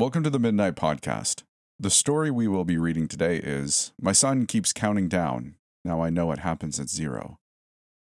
Welcome to the Midnight Podcast. The story we will be reading today is My Son Keeps Counting Down. Now I know what happens at zero.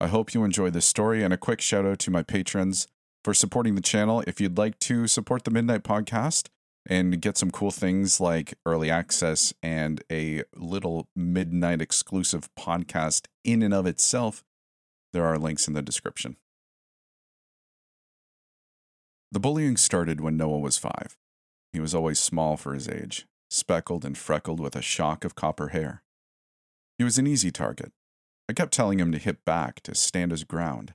I hope you enjoy this story and a quick shout out to my patrons for supporting the channel. If you'd like to support the Midnight Podcast and get some cool things like early access and a little midnight exclusive podcast in and of itself, there are links in the description. The bullying started when Noah was five. He was always small for his age, speckled and freckled with a shock of copper hair. He was an easy target. I kept telling him to hit back, to stand his ground.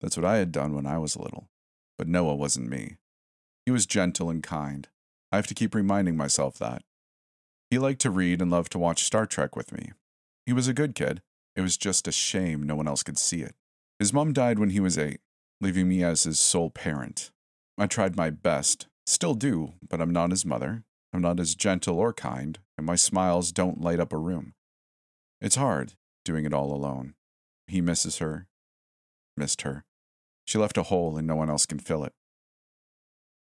That's what I had done when I was little. But Noah wasn't me. He was gentle and kind. I have to keep reminding myself that. He liked to read and loved to watch Star Trek with me. He was a good kid. It was just a shame no one else could see it. His mom died when he was eight, leaving me as his sole parent. I tried my best, still do, but I'm not his mother. I'm not as gentle or kind, and my smiles don't light up a room. It's hard, doing it all alone. He misses her, missed her. She left a hole and no one else can fill it.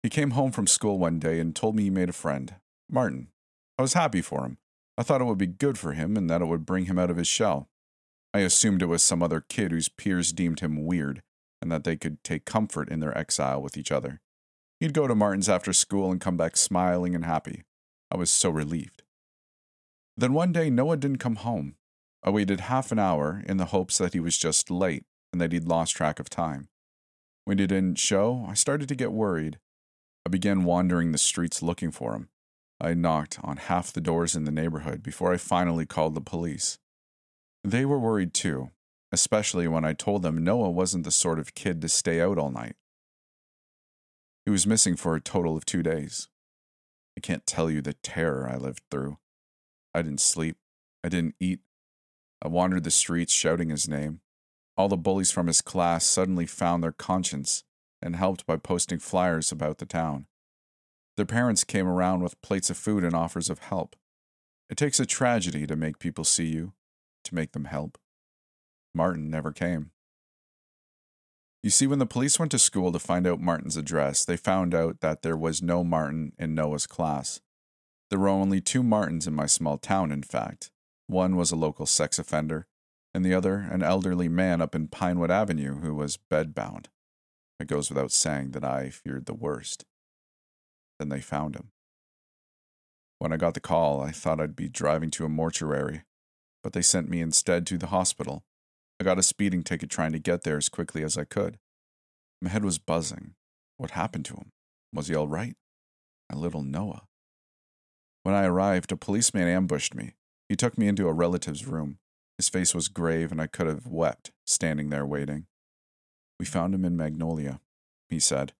He came home from school one day and told me he made a friend, Martin. I was happy for him. I thought it would be good for him and that it would bring him out of his shell. I assumed it was some other kid whose peers deemed him weird and that they could take comfort in their exile with each other. He'd go to Martin's after school and come back smiling and happy. I was so relieved. Then one day, Noah didn't come home. I waited half an hour in the hopes that he was just late and that he'd lost track of time. When he didn't show, I started to get worried. I began wandering the streets looking for him. I knocked on half the doors in the neighborhood before I finally called the police. They were worried too, especially when I told them Noah wasn't the sort of kid to stay out all night. He was missing for a total of two days. I can't tell you the terror I lived through. I didn't sleep. I didn't eat. I wandered the streets shouting his name. All the bullies from his class suddenly found their conscience and helped by posting flyers about the town. Their parents came around with plates of food and offers of help. It takes a tragedy to make people see you, to make them help. Martin never came. You see, when the police went to school to find out Martin's address, they found out that there was no Martin in Noah's class. There were only two Martins in my small town, in fact. One was a local sex offender, and the other an elderly man up in Pinewood Avenue who was bedbound. It goes without saying that I feared the worst. Then they found him. When I got the call, I thought I'd be driving to a mortuary, but they sent me instead to the hospital. I got a speeding ticket trying to get there as quickly as I could. My head was buzzing. What happened to him? Was he all right? My little Noah. When I arrived, a policeman ambushed me. He took me into a relative's room. His face was grave, and I could have wept standing there waiting. We found him in Magnolia, he said.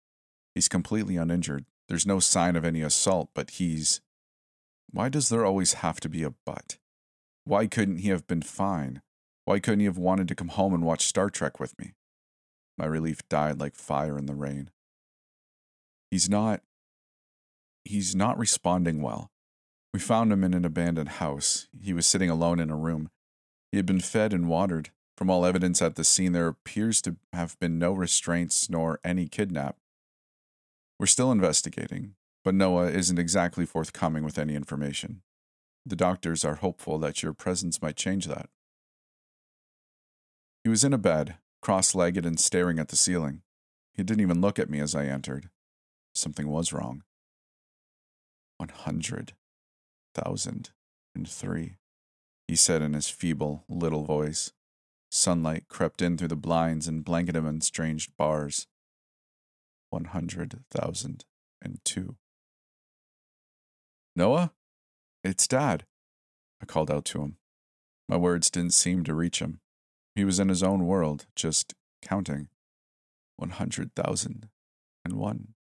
He's completely uninjured. There's no sign of any assault, but he's. Why does there always have to be a but? Why couldn't he have been fine? Why couldn't you have wanted to come home and watch Star Trek with me? My relief died like fire in the rain. He's not. He's not responding well. We found him in an abandoned house. He was sitting alone in a room. He had been fed and watered. From all evidence at the scene, there appears to have been no restraints nor any kidnap. We're still investigating, but Noah isn't exactly forthcoming with any information. The doctors are hopeful that your presence might change that. He was in a bed, cross legged and staring at the ceiling. He didn't even look at me as I entered. Something was wrong. One hundred thousand and three, he said in his feeble little voice. Sunlight crept in through the blinds and blanketed him in strange bars. One hundred thousand and two. Noah? It's Dad. I called out to him. My words didn't seem to reach him. He was in his own world, just counting. One hundred thousand and one.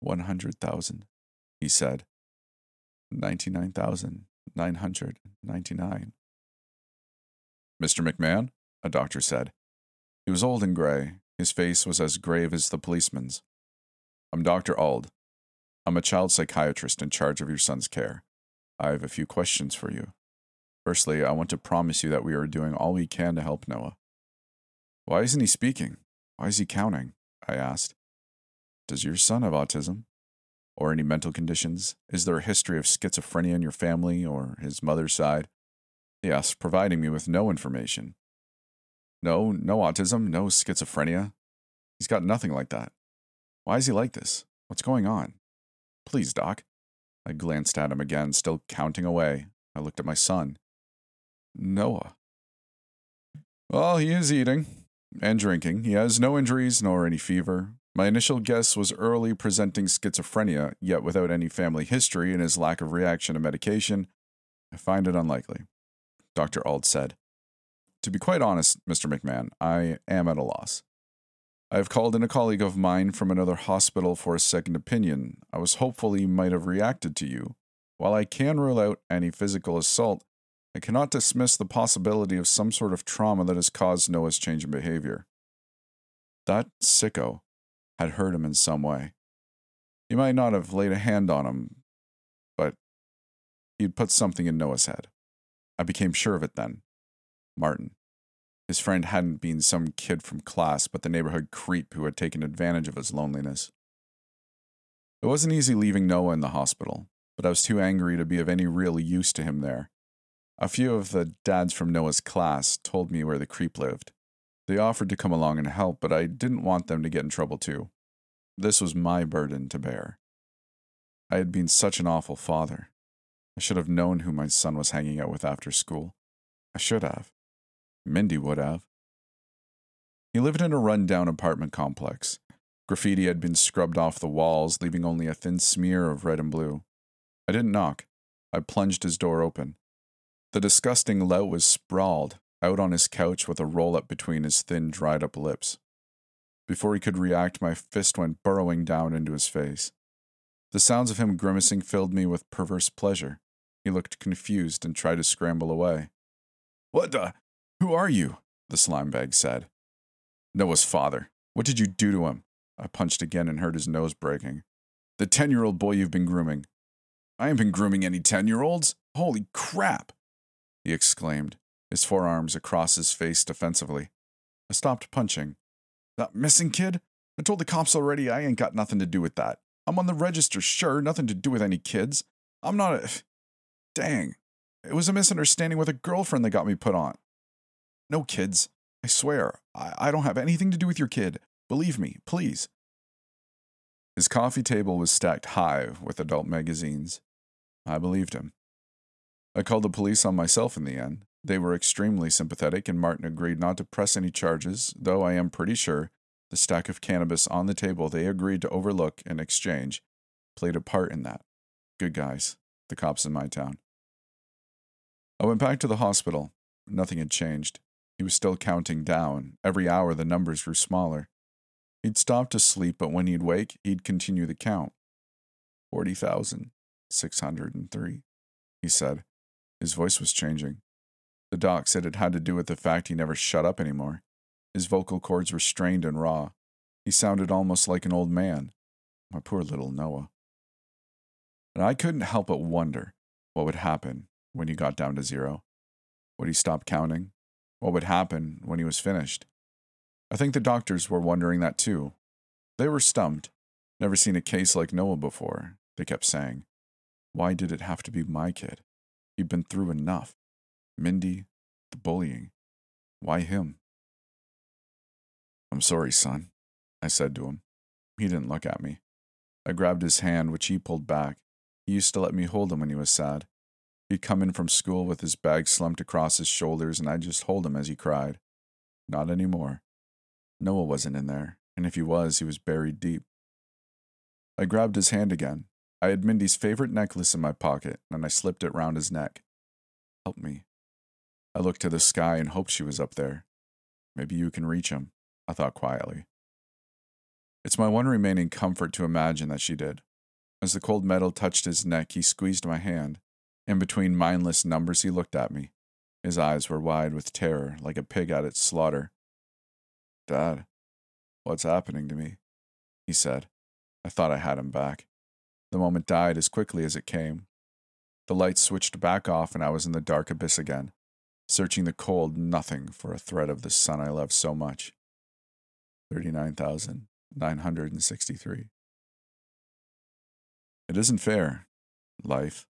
One hundred thousand, he said. Ninety nine thousand nine hundred ninety nine. Mr. McMahon? A doctor said. He was old and gray. His face was as grave as the policeman's. I'm Dr. Ald. I'm a child psychiatrist in charge of your son's care. I have a few questions for you. Firstly, I want to promise you that we are doing all we can to help Noah. Why isn't he speaking? Why is he counting? I asked. Does your son have autism? or any mental conditions? Is there a history of schizophrenia in your family or his mother's side? Yes, providing me with no information. No, no autism, no schizophrenia. He's got nothing like that. Why is he like this? What's going on? Please, Doc. I glanced at him again, still counting away. I looked at my son. Noah. Well, he is eating and drinking. He has no injuries nor any fever. My initial guess was early presenting schizophrenia, yet without any family history and his lack of reaction to medication, I find it unlikely. Dr. Auld said. To be quite honest, Mr. McMahon, I am at a loss. I have called in a colleague of mine from another hospital for a second opinion. I was hopeful he might have reacted to you. While I can rule out any physical assault, I cannot dismiss the possibility of some sort of trauma that has caused Noah's change in behavior. That sicko had hurt him in some way. He might not have laid a hand on him, but he'd put something in Noah's head. I became sure of it then. Martin. His friend hadn't been some kid from class, but the neighborhood creep who had taken advantage of his loneliness. It wasn't easy leaving Noah in the hospital, but I was too angry to be of any real use to him there. A few of the dads from Noah's class told me where the creep lived. They offered to come along and help, but I didn't want them to get in trouble too. This was my burden to bear. I had been such an awful father. I should have known who my son was hanging out with after school. I should have. Mindy would have. He lived in a run-down apartment complex. Graffiti had been scrubbed off the walls, leaving only a thin smear of red and blue. I didn't knock. I plunged his door open. The disgusting lout was sprawled out on his couch with a roll up between his thin, dried up lips. Before he could react, my fist went burrowing down into his face. The sounds of him grimacing filled me with perverse pleasure. He looked confused and tried to scramble away. What the? Who are you? The slime bag said. Noah's father. What did you do to him? I punched again and heard his nose breaking. The 10 year old boy you've been grooming. I haven't been grooming any 10 year olds. Holy crap! He exclaimed, his forearms across his face defensively. I stopped punching. That missing kid? I told the cops already I ain't got nothing to do with that. I'm on the register, sure, nothing to do with any kids. I'm not a. Dang. It was a misunderstanding with a girlfriend that got me put on. No kids. I swear, I, I don't have anything to do with your kid. Believe me, please. His coffee table was stacked high with adult magazines. I believed him. I called the police on myself in the end. They were extremely sympathetic, and Martin agreed not to press any charges, though I am pretty sure the stack of cannabis on the table they agreed to overlook in exchange played a part in that. Good guys, the cops in my town. I went back to the hospital. Nothing had changed. He was still counting down. Every hour, the numbers grew smaller. He'd stop to sleep, but when he'd wake, he'd continue the count. 40,603, he said. His voice was changing. The doc said it had to do with the fact he never shut up anymore. His vocal cords were strained and raw. He sounded almost like an old man. My poor little Noah. And I couldn't help but wonder what would happen when he got down to zero. Would he stop counting? what would happen when he was finished. I think the doctors were wondering that too. They were stumped. Never seen a case like Noah before, they kept saying. Why did it have to be my kid? He'd been through enough. Mindy, the bullying. Why him? I'm sorry, son, I said to him. He didn't look at me. I grabbed his hand, which he pulled back. He used to let me hold him when he was sad. He'd come in from school with his bag slumped across his shoulders, and I'd just hold him as he cried. Not anymore. Noah wasn't in there, and if he was, he was buried deep. I grabbed his hand again. I had Mindy's favorite necklace in my pocket, and I slipped it round his neck. Help me. I looked to the sky and hoped she was up there. Maybe you can reach him, I thought quietly. It's my one remaining comfort to imagine that she did. As the cold metal touched his neck, he squeezed my hand. In between mindless numbers, he looked at me. His eyes were wide with terror, like a pig at its slaughter. Dad, what's happening to me? He said. I thought I had him back. The moment died as quickly as it came. The light switched back off, and I was in the dark abyss again, searching the cold nothing for a thread of the son I loved so much. 39,963. It isn't fair. Life.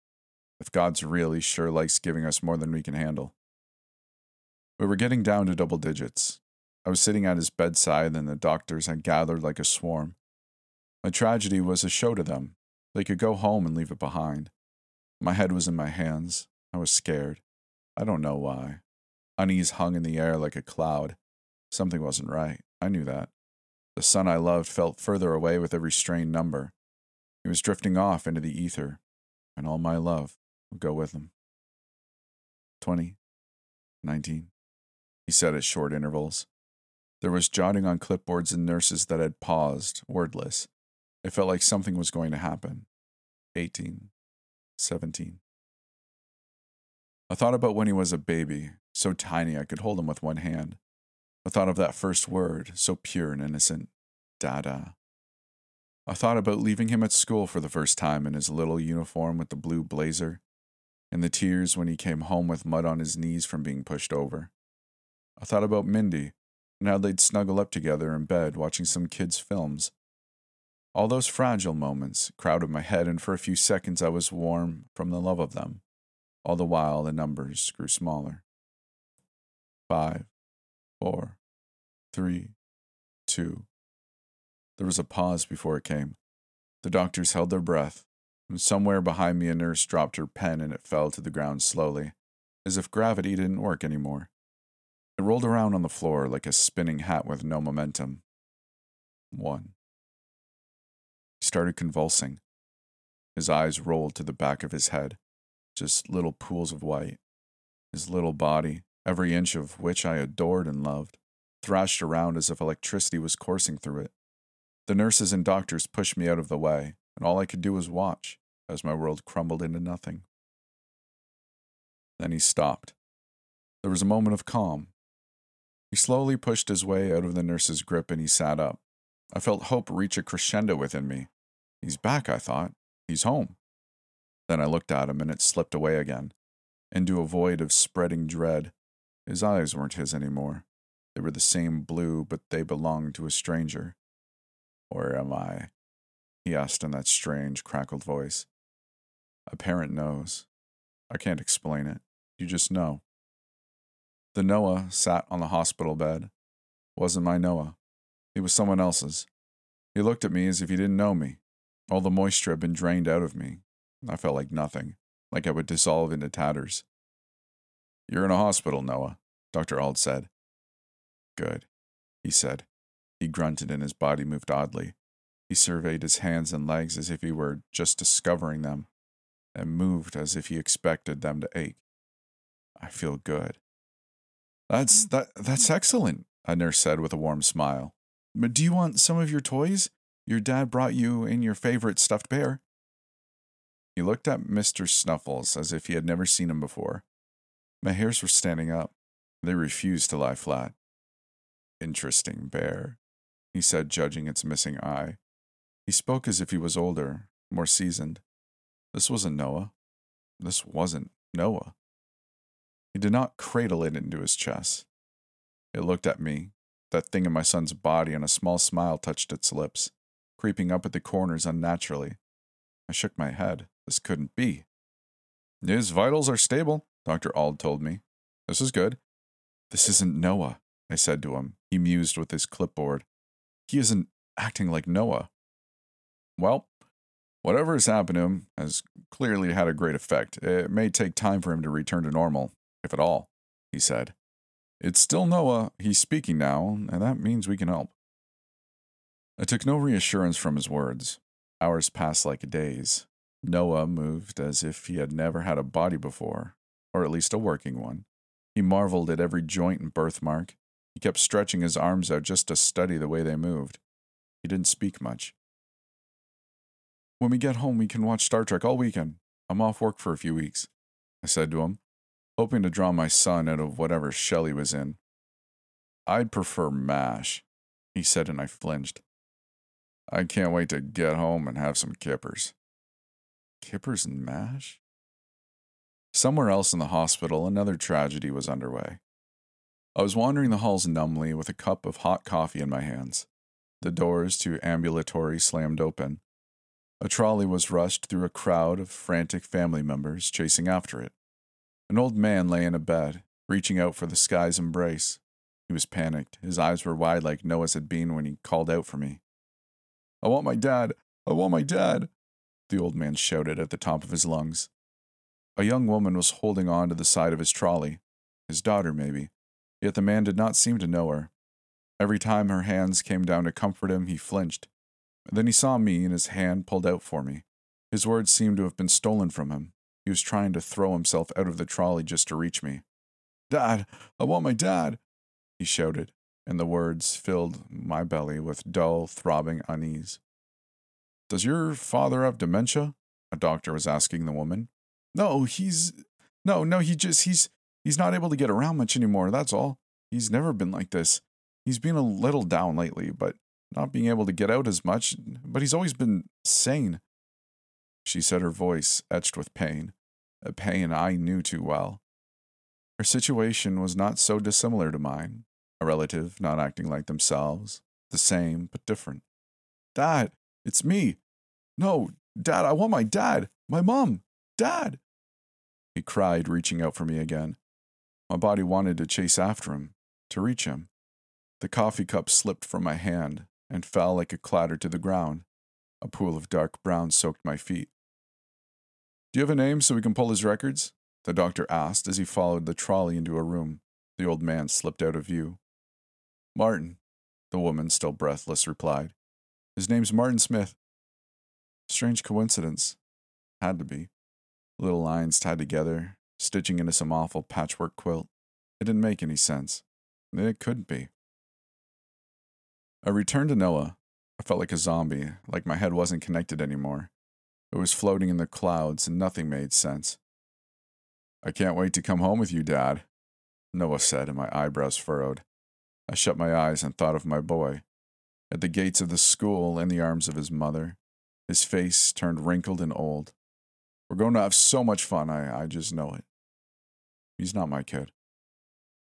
If God's really sure likes giving us more than we can handle. We were getting down to double digits. I was sitting at his bedside, and the doctors had gathered like a swarm. My tragedy was a show to them. They could go home and leave it behind. My head was in my hands. I was scared. I don't know why. Unease hung in the air like a cloud. Something wasn't right. I knew that. The son I loved felt further away with every strained number. He was drifting off into the ether, and all my love would go with him. Twenty, nineteen, he said at short intervals. There was jotting on clipboards and nurses that had paused, wordless. It felt like something was going to happen. 18, 17. I thought about when he was a baby, so tiny I could hold him with one hand. I thought of that first word, so pure and innocent Dada. I thought about leaving him at school for the first time in his little uniform with the blue blazer, and the tears when he came home with mud on his knees from being pushed over. I thought about Mindy and how they'd snuggle up together in bed watching some kids' films. All those fragile moments crowded my head, and for a few seconds I was warm from the love of them. All the while, the numbers grew smaller. Five, four, three, two. There was a pause before it came. The doctors held their breath, and somewhere behind me a nurse dropped her pen and it fell to the ground slowly, as if gravity didn't work anymore. It rolled around on the floor like a spinning hat with no momentum. One. Started convulsing. His eyes rolled to the back of his head, just little pools of white. His little body, every inch of which I adored and loved, thrashed around as if electricity was coursing through it. The nurses and doctors pushed me out of the way, and all I could do was watch as my world crumbled into nothing. Then he stopped. There was a moment of calm. He slowly pushed his way out of the nurse's grip and he sat up. I felt hope reach a crescendo within me. He's back, I thought. He's home. Then I looked at him and it slipped away again, into a void of spreading dread. His eyes weren't his anymore. They were the same blue, but they belonged to a stranger. Where am I? He asked in that strange, crackled voice. A parent knows. I can't explain it. You just know. The Noah sat on the hospital bed. Wasn't my Noah. He was someone else's. He looked at me as if he didn't know me. All the moisture had been drained out of me. I felt like nothing, like I would dissolve into tatters. You're in a hospital, Noah, Dr. Ald said. Good, he said. He grunted and his body moved oddly. He surveyed his hands and legs as if he were just discovering them, and moved as if he expected them to ache. I feel good. That's that that's excellent, a nurse said with a warm smile. But do you want some of your toys? Your dad brought you in your favorite stuffed bear. He looked at Mr. Snuffles as if he had never seen him before. My hairs were standing up. They refused to lie flat. Interesting bear, he said, judging its missing eye. He spoke as if he was older, more seasoned. This wasn't Noah. This wasn't Noah. He did not cradle it into his chest. It looked at me, that thing in my son's body, and a small smile touched its lips, creeping up at the corners unnaturally. I shook my head. This couldn't be. His vitals are stable, Dr. Ald told me. This is good. This isn't Noah, I said to him. He mused with his clipboard. He isn't acting like Noah. Well, whatever has happened to him has clearly had a great effect. It may take time for him to return to normal, if at all, he said. It's still Noah. He's speaking now, and that means we can help. I took no reassurance from his words. Hours passed like days. Noah moved as if he had never had a body before, or at least a working one. He marveled at every joint and birthmark, he kept stretching his arms out just to study the way they moved. He didn't speak much. When we get home, we can watch Star Trek all weekend. I'm off work for a few weeks, I said to him, hoping to draw my son out of whatever shell he was in. I'd prefer MASH, he said, and I flinched. I can't wait to get home and have some kippers. Kippers and MASH? Somewhere else in the hospital, another tragedy was underway. I was wandering the halls numbly with a cup of hot coffee in my hands. The doors to ambulatory slammed open. A trolley was rushed through a crowd of frantic family members chasing after it. An old man lay in a bed, reaching out for the sky's embrace. He was panicked. His eyes were wide like Noah's had been when he called out for me. I want my dad. I want my dad, the old man shouted at the top of his lungs. A young woman was holding on to the side of his trolley, his daughter, maybe, yet the man did not seem to know her. Every time her hands came down to comfort him, he flinched. Then he saw me, and his hand pulled out for me. His words seemed to have been stolen from him. He was trying to throw himself out of the trolley just to reach me. Dad, I want my dad, he shouted, and the words filled my belly with dull, throbbing unease. Does your father have dementia? A doctor was asking the woman. No, he's. No, no, he just. He's. He's not able to get around much anymore, that's all. He's never been like this. He's been a little down lately, but not being able to get out as much, but he's always been sane. She said her voice etched with pain, a pain I knew too well. Her situation was not so dissimilar to mine, a relative not acting like themselves, the same but different. Dad, it's me. No, Dad, I want my dad, my mom, Dad. He cried, reaching out for me again. My body wanted to chase after him, to reach him. The coffee cup slipped from my hand and fell like a clatter to the ground. A pool of dark brown soaked my feet. Do you have a name so we can pull his records? The doctor asked as he followed the trolley into a room. The old man slipped out of view. Martin, the woman, still breathless, replied. His name's Martin Smith. Strange coincidence. Had to be. Little lines tied together, stitching into some awful patchwork quilt. It didn't make any sense. It couldn't be. I returned to Noah. I felt like a zombie, like my head wasn't connected anymore. It was floating in the clouds and nothing made sense. I can't wait to come home with you, Dad, Noah said, and my eyebrows furrowed. I shut my eyes and thought of my boy. At the gates of the school, in the arms of his mother, his face turned wrinkled and old. We're going to have so much fun, I, I just know it. He's not my kid.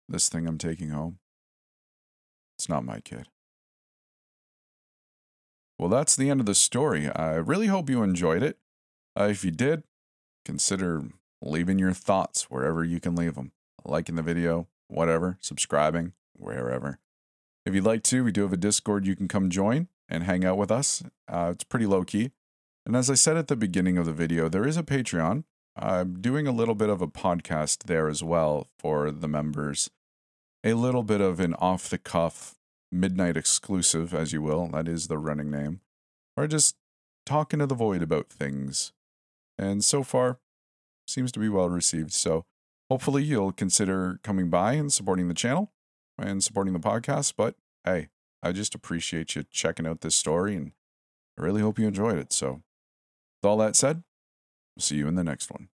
This thing I'm taking home, it's not my kid. Well, that's the end of the story. I really hope you enjoyed it. Uh, if you did, consider leaving your thoughts wherever you can leave them. Liking the video, whatever, subscribing, wherever. If you'd like to, we do have a Discord you can come join and hang out with us. Uh, it's pretty low key. And as I said at the beginning of the video, there is a Patreon. I'm doing a little bit of a podcast there as well for the members. A little bit of an off the cuff, midnight exclusive, as you will. That is the running name. Or just talking to the void about things. And so far, seems to be well received. So hopefully you'll consider coming by and supporting the channel and supporting the podcast. But hey, I just appreciate you checking out this story and I really hope you enjoyed it. So, with all that said, I'll see you in the next one.